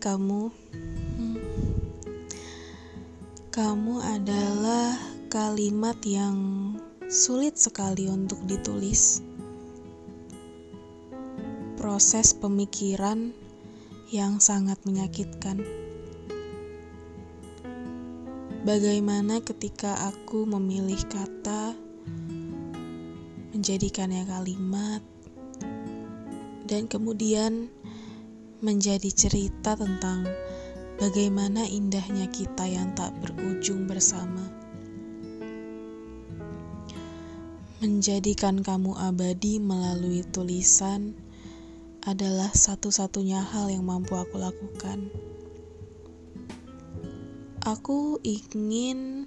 kamu. Kamu adalah kalimat yang sulit sekali untuk ditulis. Proses pemikiran yang sangat menyakitkan. Bagaimana ketika aku memilih kata, menjadikannya kalimat, dan kemudian menjadi cerita tentang bagaimana indahnya kita yang tak berujung bersama. Menjadikan kamu abadi melalui tulisan adalah satu-satunya hal yang mampu aku lakukan. Aku ingin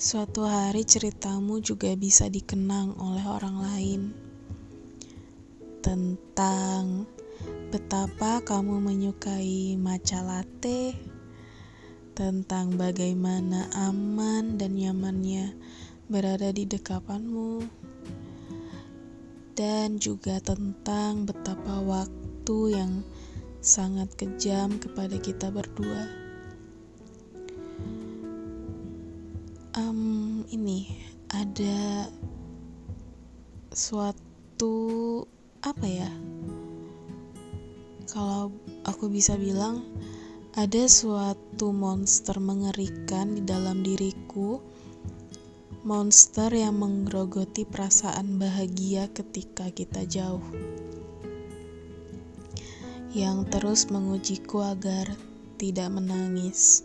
suatu hari ceritamu juga bisa dikenang oleh orang lain tentang betapa kamu menyukai matcha latte, tentang bagaimana aman dan nyamannya berada di dekapanmu, dan juga tentang betapa waktu yang sangat kejam kepada kita berdua. Um, ini ada suatu apa ya? Kalau aku bisa bilang ada suatu monster mengerikan di dalam diriku. Monster yang menggerogoti perasaan bahagia ketika kita jauh. Yang terus mengujiku agar tidak menangis.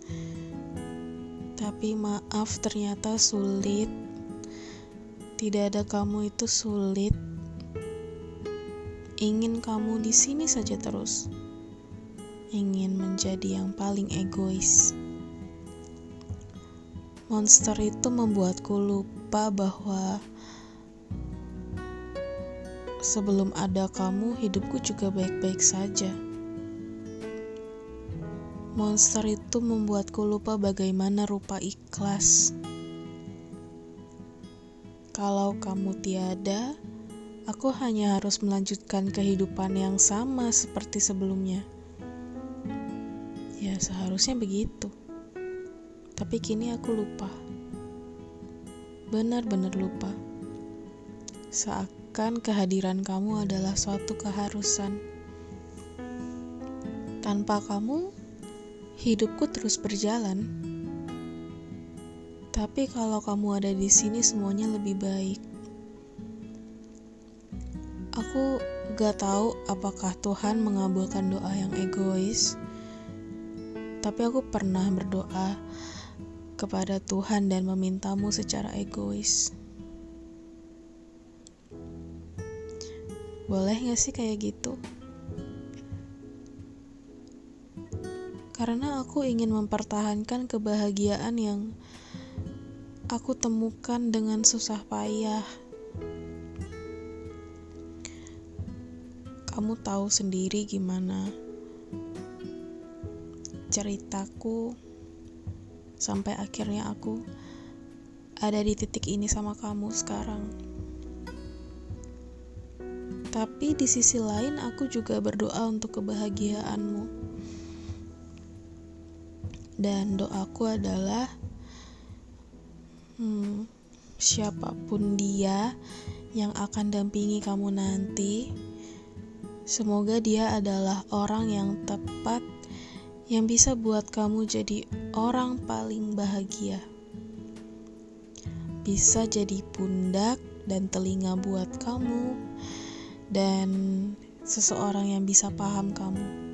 Tapi maaf ternyata sulit. Tidak ada kamu itu sulit ingin kamu di sini saja terus, ingin menjadi yang paling egois. Monster itu membuatku lupa bahwa sebelum ada kamu, hidupku juga baik-baik saja. Monster itu membuatku lupa bagaimana rupa ikhlas. Kalau kamu tiada, Aku hanya harus melanjutkan kehidupan yang sama seperti sebelumnya. Ya, seharusnya begitu. Tapi kini aku lupa. Benar-benar lupa. Seakan kehadiran kamu adalah suatu keharusan. Tanpa kamu, hidupku terus berjalan. Tapi kalau kamu ada di sini, semuanya lebih baik. Aku gak tahu apakah Tuhan mengabulkan doa yang egois, tapi aku pernah berdoa kepada Tuhan dan memintamu secara egois. Boleh gak sih kayak gitu? Karena aku ingin mempertahankan kebahagiaan yang aku temukan dengan susah payah. Kamu tahu sendiri gimana ceritaku sampai akhirnya aku ada di titik ini sama kamu sekarang. Tapi di sisi lain aku juga berdoa untuk kebahagiaanmu. Dan doaku adalah hmm, siapa pun dia yang akan dampingi kamu nanti, Semoga dia adalah orang yang tepat yang bisa buat kamu jadi orang paling bahagia. Bisa jadi pundak dan telinga buat kamu dan seseorang yang bisa paham kamu.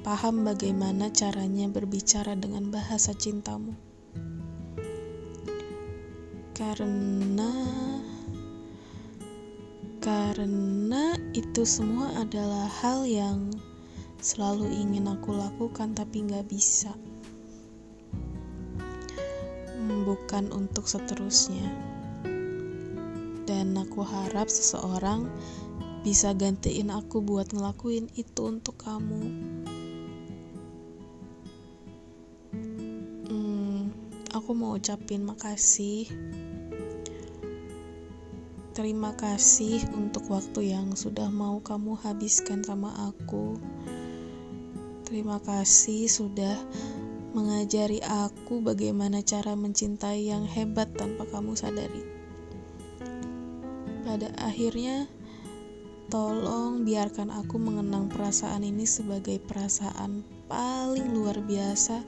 Paham bagaimana caranya berbicara dengan bahasa cintamu. Karena karena itu semua adalah hal yang selalu ingin aku lakukan tapi nggak bisa. Hmm, bukan untuk seterusnya. Dan aku harap seseorang bisa gantiin aku buat ngelakuin itu untuk kamu. Hmm, aku mau ucapin makasih Terima kasih untuk waktu yang sudah mau kamu habiskan sama aku. Terima kasih sudah mengajari aku bagaimana cara mencintai yang hebat tanpa kamu sadari. Pada akhirnya, tolong biarkan aku mengenang perasaan ini sebagai perasaan paling luar biasa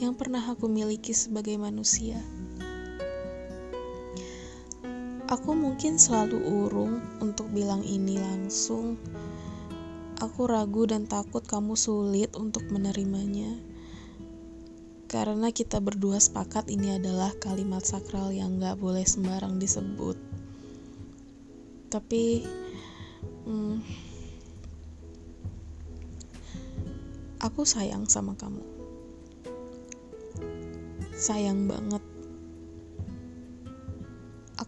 yang pernah aku miliki sebagai manusia. Aku mungkin selalu urung untuk bilang ini langsung. Aku ragu dan takut kamu sulit untuk menerimanya. Karena kita berdua sepakat ini adalah kalimat sakral yang gak boleh sembarang disebut. Tapi, hmm, aku sayang sama kamu. Sayang banget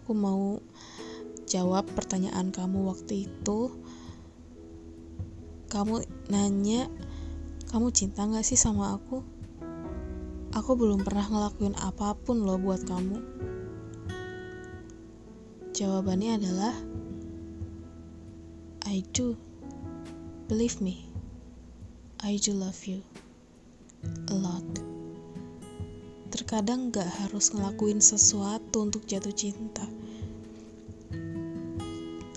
aku mau jawab pertanyaan kamu waktu itu. Kamu nanya kamu cinta gak sih sama aku? Aku belum pernah ngelakuin apa pun loh buat kamu. Jawabannya adalah I do. Believe me. I do love you a lot terkadang gak harus ngelakuin sesuatu untuk jatuh cinta.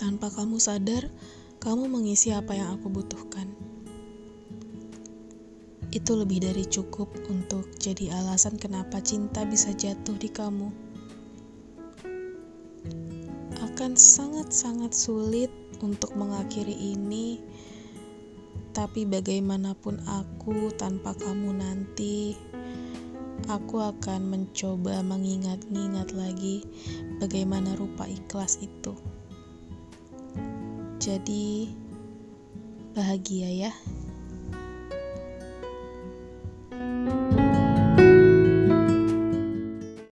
Tanpa kamu sadar, kamu mengisi apa yang aku butuhkan. Itu lebih dari cukup untuk jadi alasan kenapa cinta bisa jatuh di kamu. Akan sangat-sangat sulit untuk mengakhiri ini, tapi bagaimanapun aku tanpa kamu nanti aku akan mencoba mengingat-ingat lagi bagaimana rupa ikhlas itu. Jadi, bahagia ya.